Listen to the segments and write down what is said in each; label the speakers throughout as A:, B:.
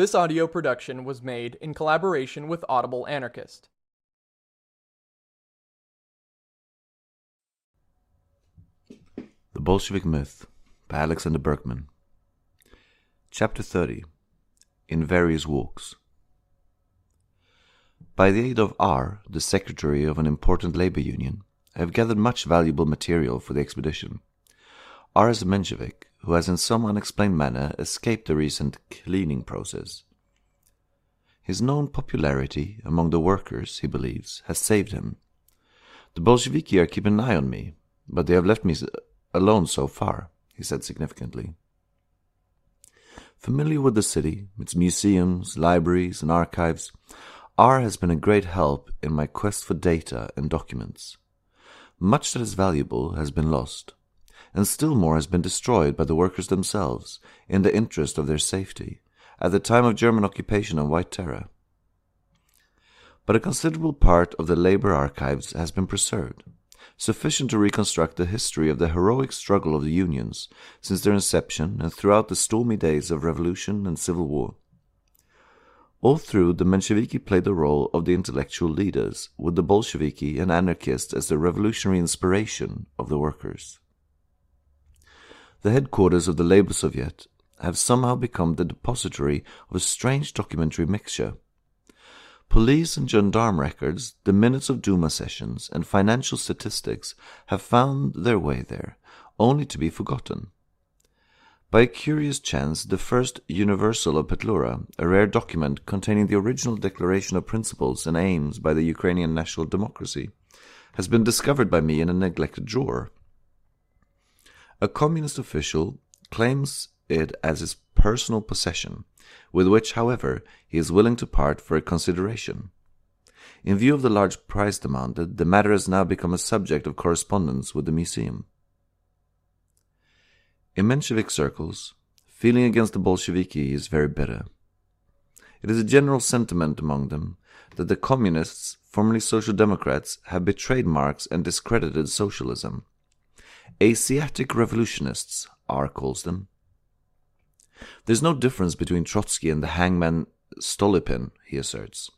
A: This audio production was made in collaboration with Audible Anarchist.
B: The Bolshevik Myth by Alexander Berkman. Chapter 30 In Various Walks. By the aid of R., the secretary of an important labor union, I have gathered much valuable material for the expedition. R is a Menshevik who has in some unexplained manner escaped the recent cleaning process. His known popularity among the workers, he believes, has saved him. The Bolsheviki are keeping an eye on me, but they have left me alone so far, he said significantly. Familiar with the city, its museums, libraries, and archives, R has been a great help in my quest for data and documents. Much that is valuable has been lost, and still more has been destroyed by the workers themselves in the interest of their safety at the time of German occupation and White Terror. But a considerable part of the labor archives has been preserved, sufficient to reconstruct the history of the heroic struggle of the unions since their inception and throughout the stormy days of revolution and civil war. All through, the Mensheviki played the role of the intellectual leaders, with the Bolsheviki and anarchists as the revolutionary inspiration of the workers. The headquarters of the Labour Soviet have somehow become the depository of a strange documentary mixture. Police and gendarme records, the minutes of Duma sessions, and financial statistics have found their way there, only to be forgotten. By a curious chance, the first Universal of Petlura, a rare document containing the original declaration of principles and aims by the Ukrainian national democracy, has been discovered by me in a neglected drawer. A communist official claims it as his personal possession, with which, however, he is willing to part for a consideration. In view of the large price demanded, the matter has now become a subject of correspondence with the museum. In Menshevik circles, feeling against the Bolsheviki is very bitter. It is a general sentiment among them that the communists, formerly social democrats, have betrayed Marx and discredited socialism. Asiatic revolutionists, R calls them. There's no difference between Trotsky and the hangman Stolypin, he asserts.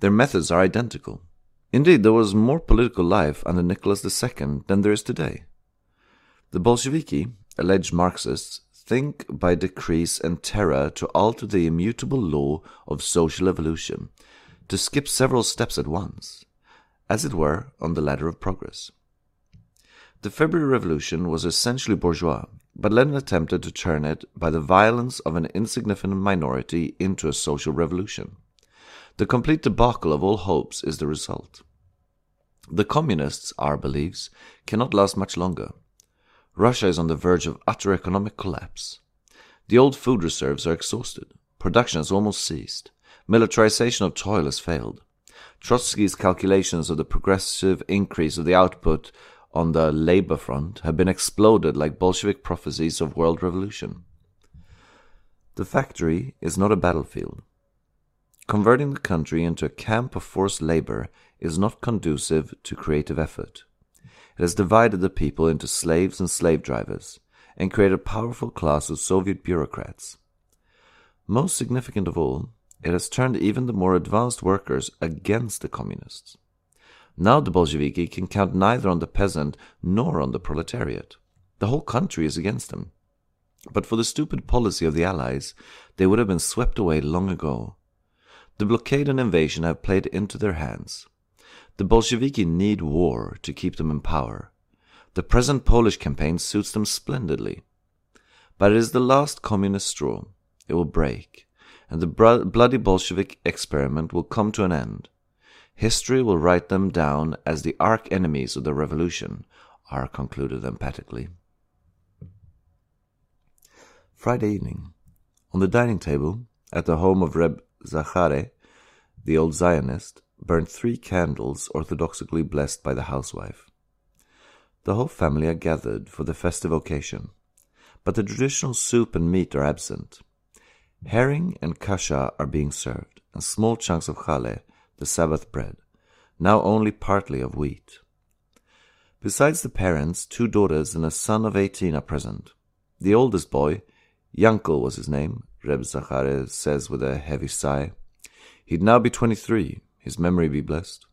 B: Their methods are identical. Indeed, there was more political life under Nicholas II than there is today. The Bolsheviki, alleged Marxists, think by decrees and terror to alter the immutable law of social evolution, to skip several steps at once, as it were on the ladder of progress. The February Revolution was essentially bourgeois, but Lenin attempted to turn it by the violence of an insignificant minority into a social revolution. The complete debacle of all hopes is the result. The communists, R believes, cannot last much longer. Russia is on the verge of utter economic collapse. The old food reserves are exhausted. Production has almost ceased. Militarization of toil has failed. Trotsky's calculations of the progressive increase of the output on the labor front have been exploded like Bolshevik prophecies of world revolution. The factory is not a battlefield. Converting the country into a camp of forced labor is not conducive to creative effort. It has divided the people into slaves and slave drivers, and created a powerful class of Soviet bureaucrats. Most significant of all, it has turned even the more advanced workers against the communists. Now the Bolsheviki can count neither on the peasant nor on the proletariat. The whole country is against them. But for the stupid policy of the Allies, they would have been swept away long ago. The blockade and invasion have played into their hands. The Bolsheviki need war to keep them in power. The present Polish campaign suits them splendidly. But it is the last communist straw. It will break, and the bloody Bolshevik experiment will come to an end. History will write them down as the arch enemies of the revolution, R concluded emphatically. Friday evening. On the dining table, at the home of Reb Zachare, the old Zionist, burned three candles orthodoxically blessed by the housewife. The whole family are gathered for the festive occasion, but the traditional soup and meat are absent. Herring and kasha are being served, and small chunks of chale the Sabbath bread, now only partly of wheat. Besides the parents, two daughters and a son of eighteen are present. The oldest boy, Yankel was his name, Reb Zachare says with a heavy sigh. He'd now be 23, his memory be blessed.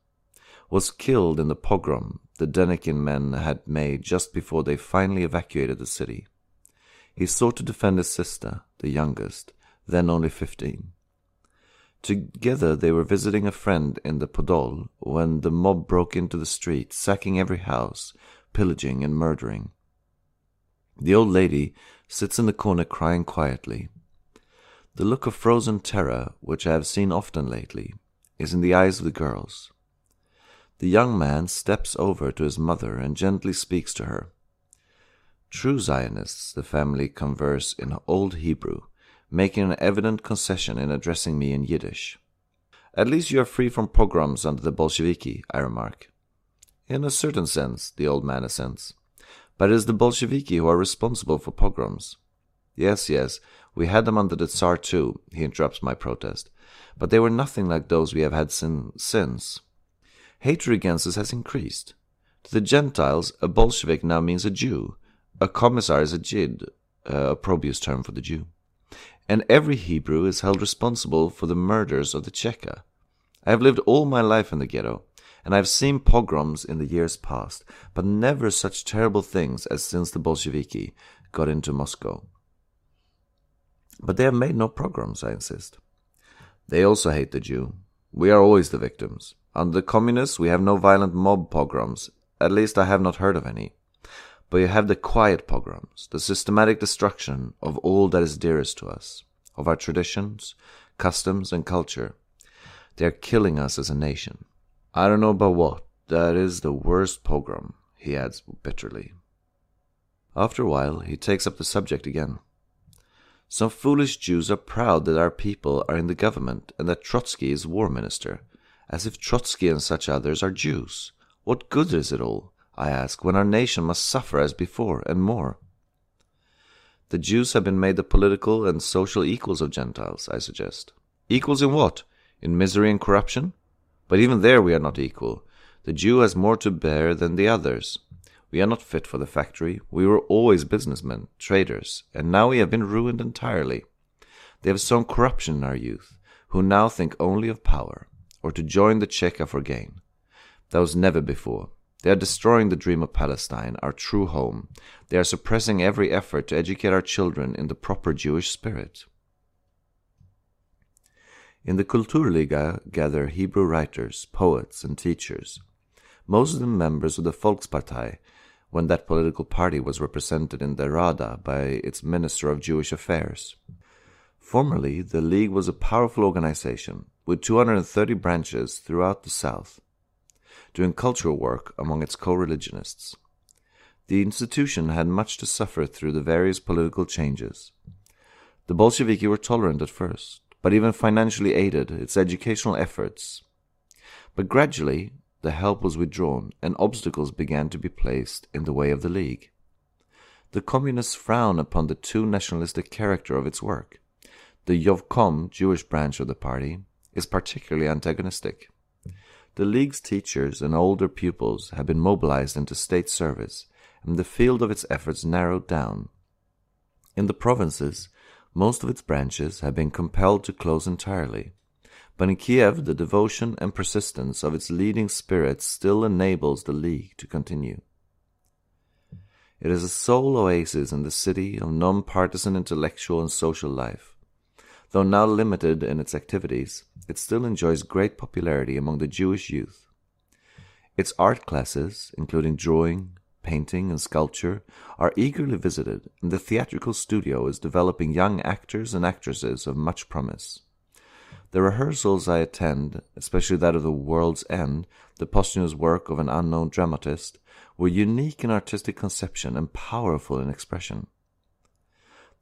B: Was killed in the pogrom the Denikin men had made just before they finally evacuated the city. He sought to defend his sister, the youngest, then only 15. Together they were visiting a friend in the Podol when the mob broke into the street, sacking every house, pillaging and murdering. The old lady sits in the corner crying quietly. The look of frozen terror, which I have seen often lately, is in the eyes of the girls. The young man steps over to his mother and gently speaks to her. True Zionists, the family converse in Old Hebrew, making an evident concession in addressing me in Yiddish. At least you are free from pogroms under the Bolsheviki, I remark. In a certain sense, the old man assents. But it is the Bolsheviki who are responsible for pogroms. Yes, yes, we had them under the Tsar too, he interrupts my protest. But they were nothing like those we have had sin- since. Hatred against us has increased. To the Gentiles, a Bolshevik now means a Jew. A commissar is a Jid, a opprobrious term for the Jew and every Hebrew is held responsible for the murders of the Cheka. I have lived all my life in the ghetto, and I have seen pogroms in the years past, but never such terrible things as since the Bolsheviki got into Moscow. But they have made no pogroms, I insist. They also hate the Jew. We are always the victims. Under the communists, we have no violent mob pogroms. At least I have not heard of any. But you have the quiet pogroms, the systematic destruction of all that is dearest to us, of our traditions, customs, and culture. They are killing us as a nation. I don't know about what, that is the worst pogrom, he adds bitterly. After a while, he takes up the subject again. Some foolish Jews are proud that our people are in the government and that Trotsky is war minister, as if Trotsky and such others are Jews. What good is it all? I ask, when our nation must suffer as before and more? The Jews have been made the political and social equals of Gentiles, I suggest. Equals in what? In misery and corruption? But even there we are not equal. The Jew has more to bear than the others. We are not fit for the factory. We were always businessmen, traders, and now we have been ruined entirely. They have sown corruption in our youth, who now think only of power, or to join the Cheka for gain. That was never before. They are destroying the dream of Palestine, our true home. They are suppressing every effort to educate our children in the proper Jewish spirit. In the Kulturliga gather Hebrew writers, poets, and teachers, most of them members of the Volkspartei, when that political party was represented in the Rada by its Minister of Jewish Affairs. Formerly, the League was a powerful organization with 230 branches throughout the South doing cultural work among its co-religionists. The institution had much to suffer through the various political changes. The Bolsheviki were tolerant at first, but even financially aided its educational efforts. But gradually, the help was withdrawn and obstacles began to be placed in the way of the League. The communists frown upon the too nationalistic character of its work. The Yevkom Jewish branch of the party is particularly antagonistic. The League's teachers and older pupils have been mobilized into state service, and the field of its efforts narrowed down. In the provinces, most of its branches have been compelled to close entirely. But in Kiev, the devotion and persistence of its leading spirits still enables the League to continue. It is a sole oasis in the city of non-partisan intellectual and social life. Though now limited in its activities, it still enjoys great popularity among the Jewish youth. Its art classes, including drawing, painting, and sculpture, are eagerly visited, and the theatrical studio is developing young actors and actresses of much promise. The rehearsals I attend, especially that of The World's End, the posthumous work of an unknown dramatist, were unique in artistic conception and powerful in expression.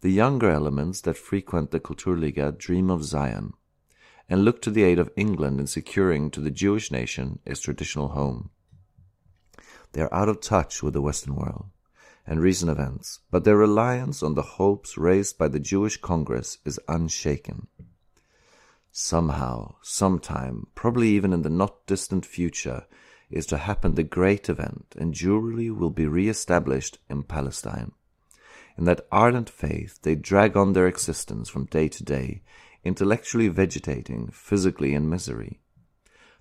B: The younger elements that frequent the Kulturliga dream of Zion and look to the aid of England in securing to the Jewish nation its traditional home. They are out of touch with the Western world and recent events, but their reliance on the hopes raised by the Jewish Congress is unshaken. Somehow, sometime, probably even in the not distant future, is to happen the great event, and Jewry will be re established in Palestine. In that ardent faith, they drag on their existence from day to day, intellectually vegetating, physically in misery.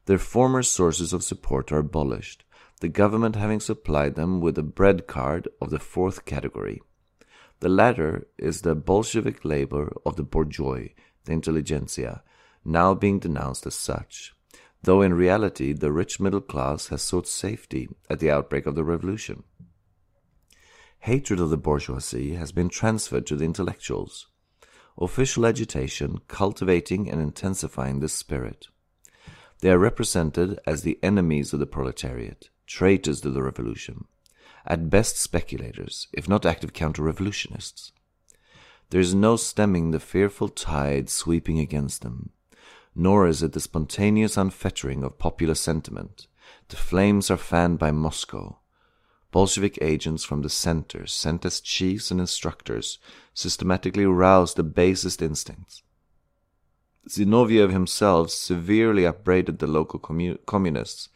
B: Their former sources of support are abolished, the government having supplied them with a bread card of the fourth category. The latter is the Bolshevik labor of the bourgeois, the intelligentsia, now being denounced as such, though in reality the rich middle class has sought safety at the outbreak of the revolution. Hatred of the bourgeoisie has been transferred to the intellectuals. Official agitation cultivating and intensifying this spirit. They are represented as the enemies of the proletariat, traitors to the revolution, at best speculators, if not active counter revolutionists. There is no stemming the fearful tide sweeping against them, nor is it the spontaneous unfettering of popular sentiment. The flames are fanned by Moscow, Bolshevik agents from the center, sent as chiefs and instructors, systematically roused the basest instincts. Zinoviev himself severely upbraided the local commu- communists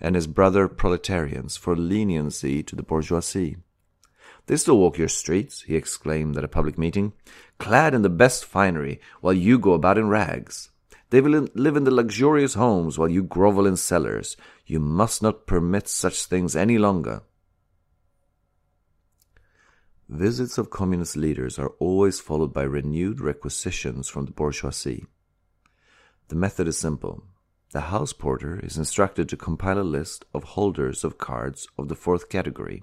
B: and his brother proletarians for leniency to the bourgeoisie. They still walk your streets, he exclaimed at a public meeting, clad in the best finery, while you go about in rags. They will live in the luxurious homes while you grovel in cellars. You must not permit such things any longer. Visits of communist leaders are always followed by renewed requisitions from the bourgeoisie. The method is simple. The house porter is instructed to compile a list of holders of cards of the fourth category.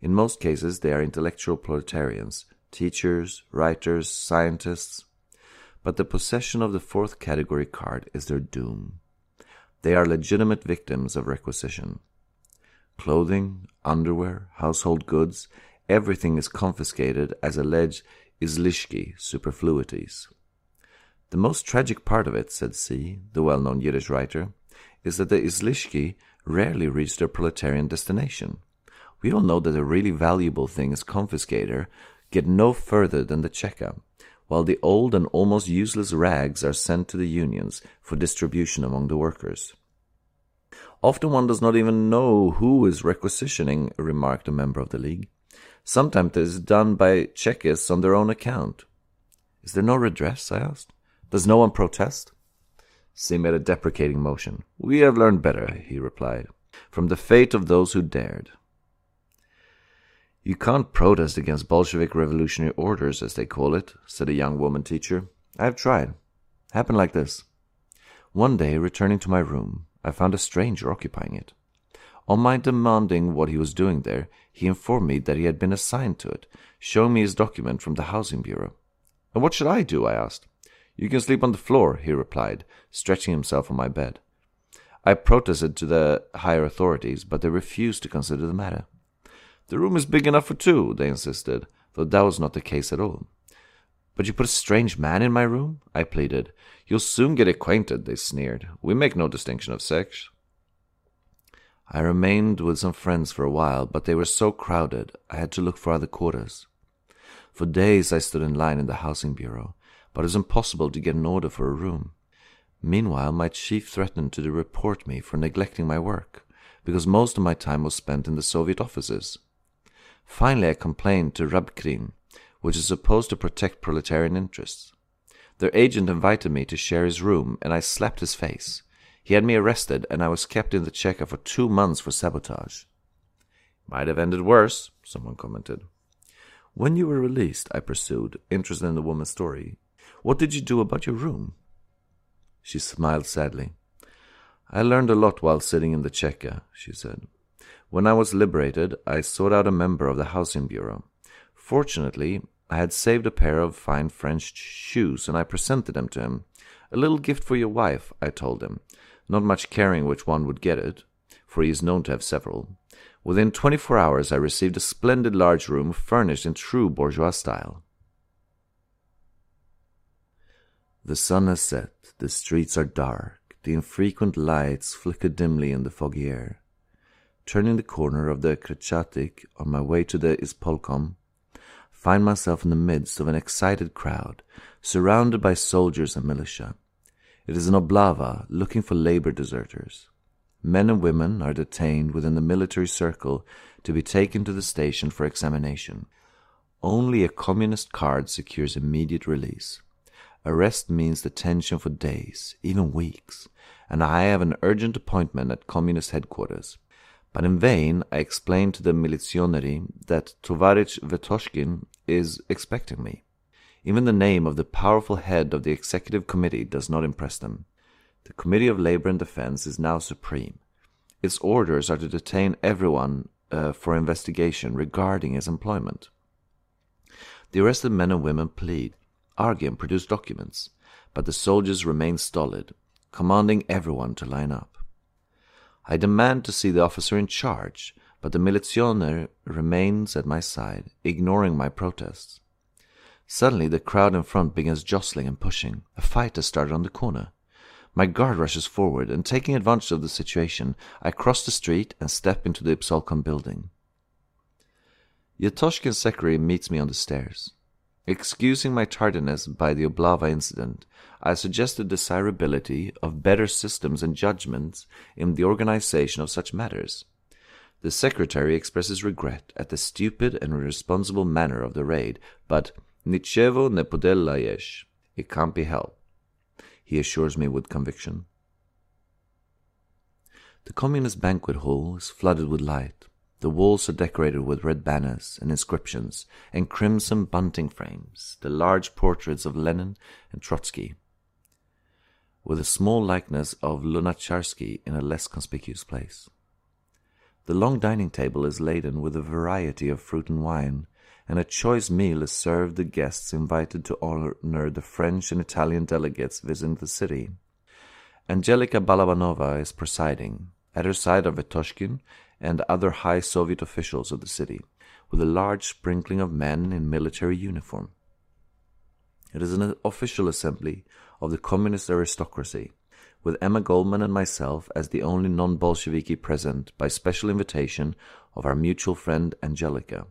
B: In most cases, they are intellectual proletarians, teachers, writers, scientists. But the possession of the fourth category card is their doom. They are legitimate victims of requisition. Clothing, underwear, household goods, everything is confiscated as alleged izlishki, superfluities. The most tragic part of it, said C., the well known Yiddish writer, is that the izlishki rarely reach their proletarian destination. We all know that a really valuable thing is confiscated, get no further than the cheka, while the old and almost useless rags are sent to the unions for distribution among the workers. Often one does not even know who is requisitioning, remarked a member of the league. Sometimes it is done by Chekists on their own account. Is there no redress? I asked. Does no one protest? C made a deprecating motion. We have learned better, he replied, from the fate of those who dared. You can't protest against Bolshevik revolutionary orders, as they call it, said a young woman teacher. I have tried. Happened like this. One day, returning to my room, I found a stranger occupying it. On my demanding what he was doing there, he informed me that he had been assigned to it, showing me his document from the Housing Bureau. And what should I do? I asked. You can sleep on the floor, he replied, stretching himself on my bed. I protested to the higher authorities, but they refused to consider the matter. The room is big enough for two, they insisted, though that was not the case at all. But you put a strange man in my room? I pleaded. You'll soon get acquainted, they sneered. We make no distinction of sex. I remained with some friends for a while, but they were so crowded I had to look for other quarters. For days I stood in line in the housing bureau, but it was impossible to get an order for a room. Meanwhile, my chief threatened to report me for neglecting my work, because most of my time was spent in the Soviet offices. Finally, I complained to Rabkrin, which is supposed to protect proletarian interests. Their agent invited me to share his room, and I slapped his face. He had me arrested, and I was kept in the Cheka for two months for sabotage. Might have ended worse, someone commented. When you were released, I pursued, interested in the woman's story, what did you do about your room? She smiled sadly. I learned a lot while sitting in the Cheka, she said. When I was liberated, I sought out a member of the Housing Bureau. Fortunately, I had saved a pair of fine French shoes, and I presented them to him. A little gift for your wife, I told him, not much caring which one would get it, for he is known to have several. Within twenty four hours I received a splendid large room furnished in true bourgeois style. The sun has set, the streets are dark, the infrequent lights flicker dimly in the foggy air. Turning the corner of the Kretchatik on my way to the Ispolkom, find myself in the midst of an excited crowd, surrounded by soldiers and militia. It is an oblava looking for labor deserters. Men and women are detained within the military circle to be taken to the station for examination. Only a communist card secures immediate release. Arrest means detention for days, even weeks, and I have an urgent appointment at communist headquarters. But in vain I explain to the milizioneri that Tovarich Vetoshkin is expecting me. Even the name of the powerful head of the executive committee does not impress them. The Committee of Labor and Defense is now supreme. Its orders are to detain everyone uh, for investigation regarding his employment. The arrested men and women plead, argue, and produce documents, but the soldiers remain stolid, commanding everyone to line up. I demand to see the officer in charge, but the milizioner remains at my side, ignoring my protests. Suddenly, the crowd in front begins jostling and pushing. A fight has started on the corner. My guard rushes forward, and taking advantage of the situation, I cross the street and step into the Ispolkom building. Vetoshkin's secretary meets me on the stairs. Excusing my tardiness by the Oblava incident, I suggest the desirability of better systems and judgments in the organization of such matters. The secretary expresses regret at the stupid and irresponsible manner of the raid, but Nichevo ne podel It can't be helped he assures me with conviction. The communist banquet hall is flooded with light. The walls are decorated with red banners and inscriptions and crimson bunting frames, the large portraits of Lenin and Trotsky, with a small likeness of Lunacharsky in a less conspicuous place. The long dining table is laden with a variety of fruit and wine, and a choice meal is served the guests invited to honor the French and Italian delegates visiting the city. Angelica Balabanova is presiding. At her side are Vetoshkin and other high Soviet officials of the city, with a large sprinkling of men in military uniform. It is an official assembly of the communist aristocracy, with Emma Goldman and myself as the only non Bolsheviki present by special invitation of our mutual friend Angelica.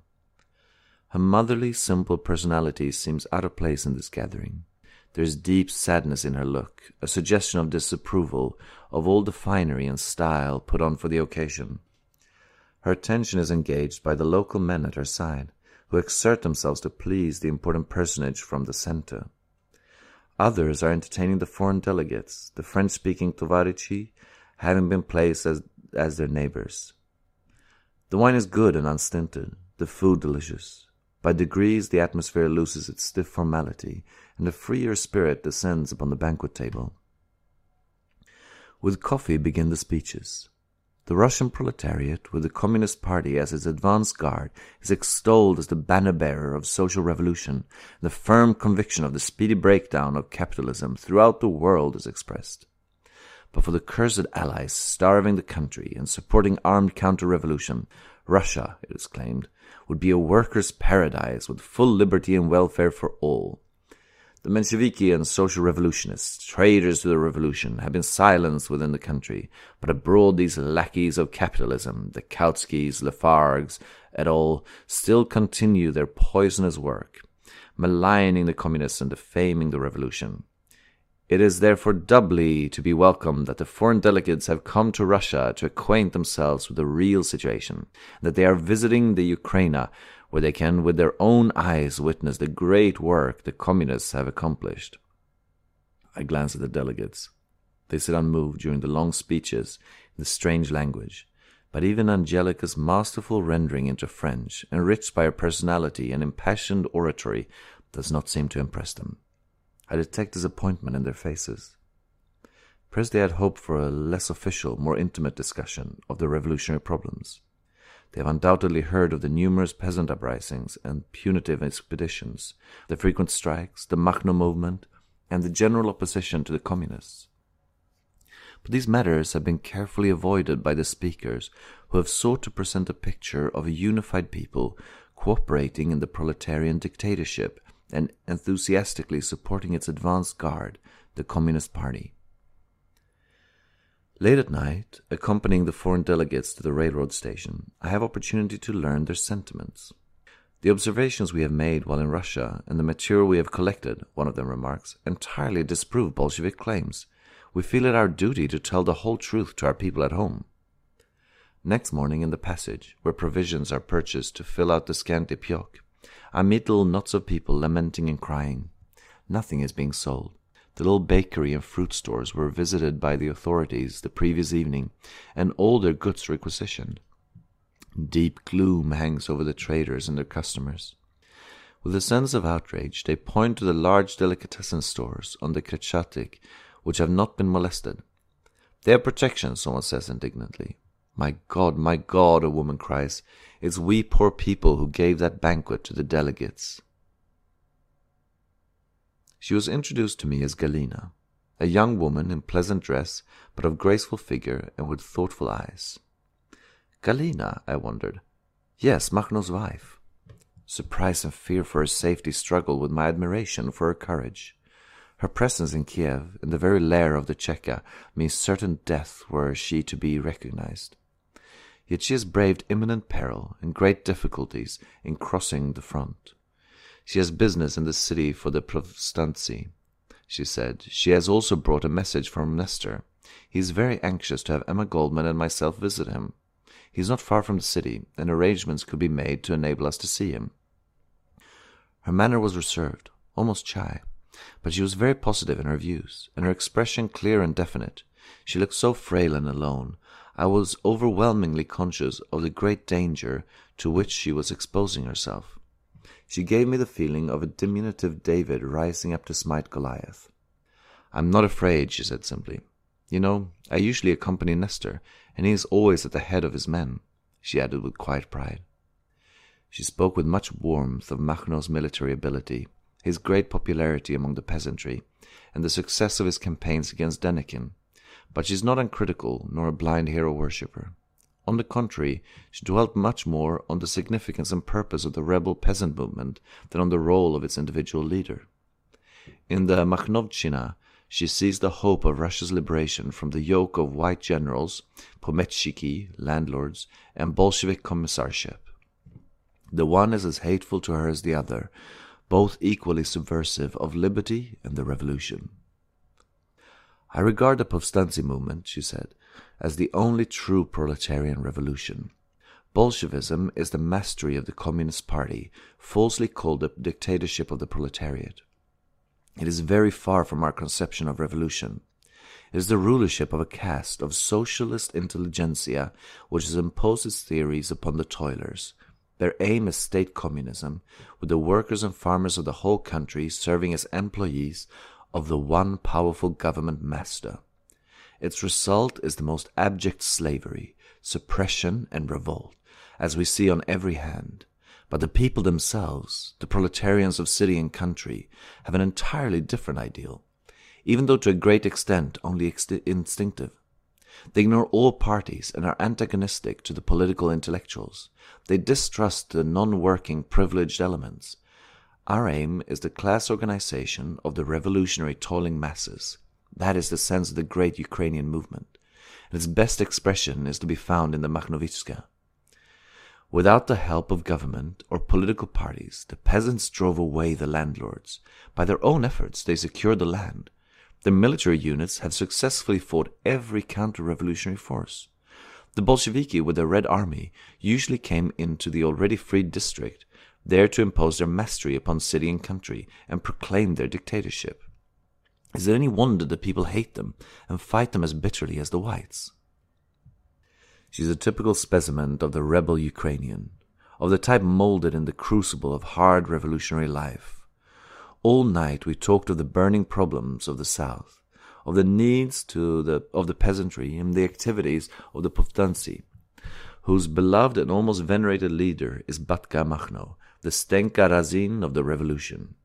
B: Her motherly, simple personality seems out of place in this gathering. There is deep sadness in her look, a suggestion of disapproval of all the finery and style put on for the occasion. Her attention is engaged by the local men at her side, who exert themselves to please the important personage from the centre. Others are entertaining the foreign delegates, the French speaking Tovarichi having been placed as, as their neighbors. The wine is good and unstinted, the food delicious. By degrees the atmosphere loses its stiff formality, and a freer spirit descends upon the banquet table. With coffee begin the speeches. The Russian proletariat, with the Communist Party as its advance guard, is extolled as the banner bearer of social revolution, the firm conviction of the speedy breakdown of capitalism throughout the world is expressed. But for the cursed allies starving the country and supporting armed counter-revolution, Russia, it is claimed, would be a workers' paradise with full liberty and welfare for all. The Mensheviki and social revolutionists, traitors to the revolution, have been silenced within the country, but abroad these lackeys of capitalism, the Kautskys, Lafargues, et al., still continue their poisonous work, maligning the communists and defaming the revolution. It is therefore doubly to be welcomed that the foreign delegates have come to Russia to acquaint themselves with the real situation, that they are visiting the Ukraina, where they can with their own eyes witness the great work the communists have accomplished. I glance at the delegates. They sit unmoved during the long speeches in the strange language, but even Angelica's masterful rendering into French, enriched by her personality and impassioned oratory, does not seem to impress them. I detect disappointment in their faces. They had hoped for a less official, more intimate discussion of the revolutionary problems. They have undoubtedly heard of the numerous peasant uprisings and punitive expeditions, the frequent strikes, the Makhno movement, and the general opposition to the communists. But these matters have been carefully avoided by the speakers, who have sought to present a picture of a unified people cooperating in the proletarian dictatorship and enthusiastically supporting its advance guard, the Communist Party. Late at night, accompanying the foreign delegates to the railroad station, I have opportunity to learn their sentiments. The observations we have made while in Russia and the material we have collected, one of them remarks, entirely disprove Bolshevik claims. We feel it our duty to tell the whole truth to our people at home. Next morning in the passage, where provisions are purchased to fill out the scanty pyok, I meet little knots of people lamenting and crying. Nothing is being sold. The little bakery and fruit stores were visited by the authorities the previous evening, and all their goods requisitioned. Deep gloom hangs over the traders and their customers. With a sense of outrage, they point to the large delicatessen stores on the Kretchatik which have not been molested. They have protection, someone says indignantly. My God, my God, a woman cries, it's we poor people who gave that banquet to the delegates. She was introduced to me as Galina, a young woman in pleasant dress, but of graceful figure and with thoughtful eyes. Galina, I wondered. Yes, Makhno's wife. Surprise and fear for her safety struggled with my admiration for her courage. Her presence in Kiev, in the very lair of the Cheka, means certain death were she to be recognized. Yet she has braved imminent peril and great difficulties in crossing the front. She has business in the city for the Povstanci. She said she has also brought a message from Nestor. He is very anxious to have Emma Goldman and myself visit him. He is not far from the city, and arrangements could be made to enable us to see him. Her manner was reserved, almost shy but she was very positive in her views, and her expression clear and definite. She looked so frail and alone. I was overwhelmingly conscious of the great danger to which she was exposing herself. She gave me the feeling of a diminutive David rising up to smite Goliath. I'm not afraid, she said simply. You know, I usually accompany Nestor, and he is always at the head of his men, she added with quiet pride. She spoke with much warmth of Makhno's military ability, his great popularity among the peasantry, and the success of his campaigns against Denikin, but she is not uncritical nor a blind hero worshipper. On the contrary, she dwelt much more on the significance and purpose of the rebel peasant movement than on the role of its individual leader. In the Makhnovchina, she sees the hope of Russia's liberation from the yoke of white generals, pometchiki, landlords, and Bolshevik commissarship. The one is as hateful to her as the other, both equally subversive of liberty and the revolution. I regard the Povstanci movement, she said, as the only true proletarian revolution. Bolshevism is the mastery of the Communist Party, falsely called the dictatorship of the proletariat. It is very far from our conception of revolution. It is the rulership of a caste of socialist intelligentsia which has imposed its theories upon the toilers, their aim is state communism, with the workers and farmers of the whole country serving as employees of the one powerful government master. Its result is the most abject slavery, suppression, and revolt, as we see on every hand. But the people themselves, the proletarians of city and country, have an entirely different ideal, even though to a great extent only instinctive. They ignore all parties and are antagonistic to the political intellectuals. They distrust the non working privileged elements. Our aim is the class organization of the revolutionary toiling masses. That is the sense of the great Ukrainian movement. And its best expression is to be found in the Makhnovitska. Without the help of government or political parties, the peasants drove away the landlords. By their own efforts, they secured the land. The military units have successfully fought every counter-revolutionary force. The Bolsheviki with their Red Army usually came into the already freed district, there to impose their mastery upon city and country and proclaim their dictatorship. Is it any wonder that people hate them and fight them as bitterly as the whites? She's a typical specimen of the rebel Ukrainian, of the type molded in the crucible of hard revolutionary life all night we talked of the burning problems of the South, of the needs to the, of the peasantry and the activities of the Povstanci, whose beloved and almost venerated leader is Batka Makhno, the Stenka Razin of the revolution.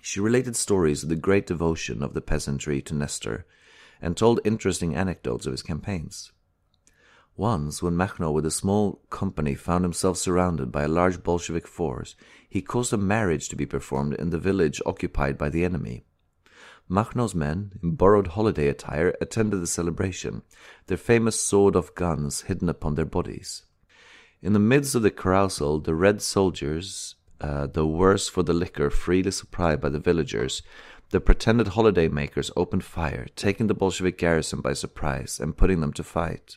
B: She related stories of the great devotion of the peasantry to Nestor, and told interesting anecdotes of his campaigns. Once, when Makhno with a small company found himself surrounded by a large Bolshevik force, he caused a marriage to be performed in the village occupied by the enemy. Makhno's men, in borrowed holiday attire, attended the celebration, their famous sawed-off guns hidden upon their bodies. In the midst of the carousal, the red soldiers, uh, though worse for the liquor freely supplied by the villagers, the pretended holiday makers opened fire, taking the Bolshevik garrison by surprise and putting them to fight.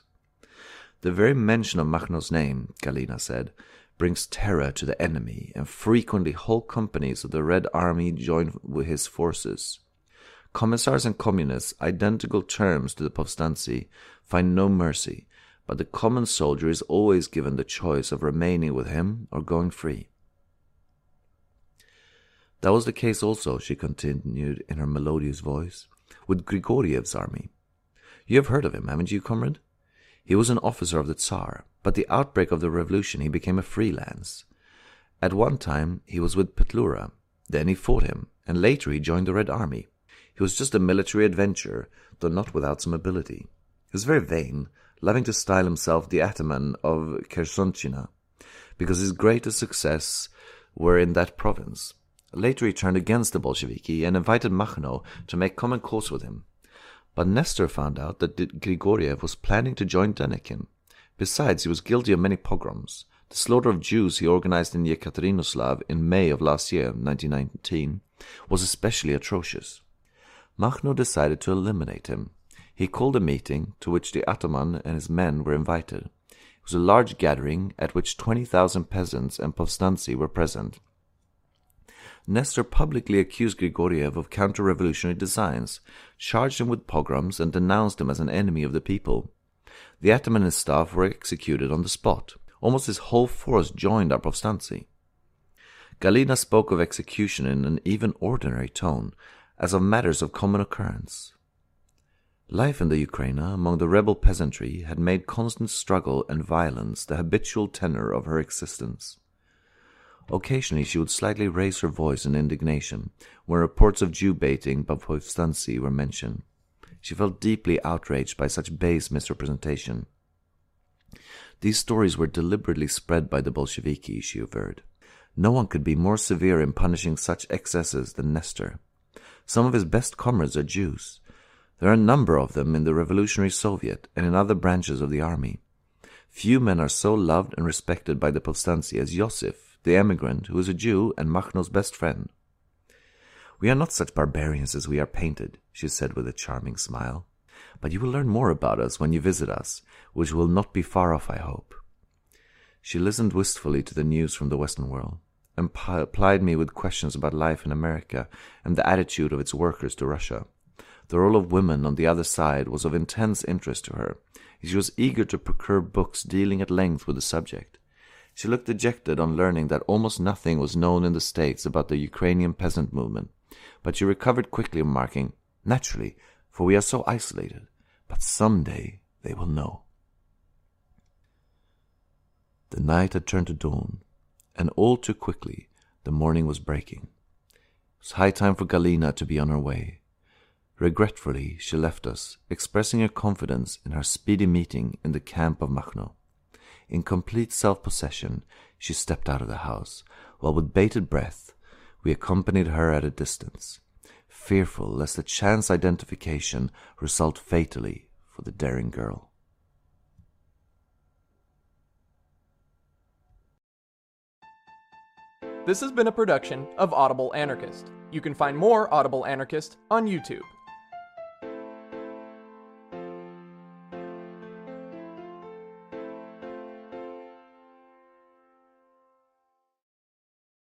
B: The very mention of Makhno's name, Galina said, brings terror to the enemy, and frequently whole companies of the Red Army join with his forces. Commissars and communists, identical terms to the Povstanci, find no mercy, but the common soldier is always given the choice of remaining with him or going free. That was the case also, she continued in her melodious voice, with Grigoriev's army. You have heard of him, haven't you, comrade? He was an officer of the Tsar, but the outbreak of the revolution he became a freelance. At one time he was with Petlura, then he fought him, and later he joined the Red Army. He was just a military adventurer, though not without some ability. He was very vain, loving to style himself the ataman of Khersonchina, because his greatest success were in that province. Later he turned against the Bolsheviki and invited Makhno to make common cause with him. But Nestor found out that Grigoriev was planning to join Denikin. Besides, he was guilty of many pogroms. The slaughter of Jews he organized in Yekaterinoslav in May of last year, 1919, was especially atrocious. Makhno decided to eliminate him. He called a meeting to which the ataman and his men were invited. It was a large gathering at which 20,000 peasants and povstanci were present. Nestor publicly accused Grigoriev of counter-revolutionary designs, charged him with pogroms, and denounced him as an enemy of the people. The ataman and his staff were executed on the spot. Almost his whole force joined our povstanci. Galina spoke of execution in an even ordinary tone, as of matters of common occurrence. Life in the Ukraine among the rebel peasantry had made constant struggle and violence the habitual tenor of her existence. Occasionally she would slightly raise her voice in indignation when reports of Jew baiting by Povstanci were mentioned. She felt deeply outraged by such base misrepresentation. These stories were deliberately spread by the Bolsheviki, she averred. No one could be more severe in punishing such excesses than Nestor. Some of his best comrades are Jews. There are a number of them in the Revolutionary Soviet and in other branches of the army. Few men are so loved and respected by the Povstanci as Yosef, the emigrant, who is a Jew and Makhno's best friend. We are not such barbarians as we are painted, she said with a charming smile. But you will learn more about us when you visit us, which will not be far off, I hope. She listened wistfully to the news from the Western world, and plied me with questions about life in America and the attitude of its workers to Russia. The role of women on the other side was of intense interest to her. She was eager to procure books dealing at length with the subject. She looked dejected on learning that almost nothing was known in the States about the Ukrainian peasant movement, but she recovered quickly, remarking, Naturally, for we are so isolated, but some day they will know. The night had turned to dawn, and all too quickly the morning was breaking. It was high time for Galina to be on her way. Regretfully, she left us, expressing her confidence in her speedy meeting in the camp of Makhno. In complete self-possession, she stepped out of the house, while with bated breath we accompanied her at a distance, fearful lest a chance identification result fatally for the daring girl.
A: This has been a production of Audible Anarchist. You can find more Audible Anarchist on YouTube.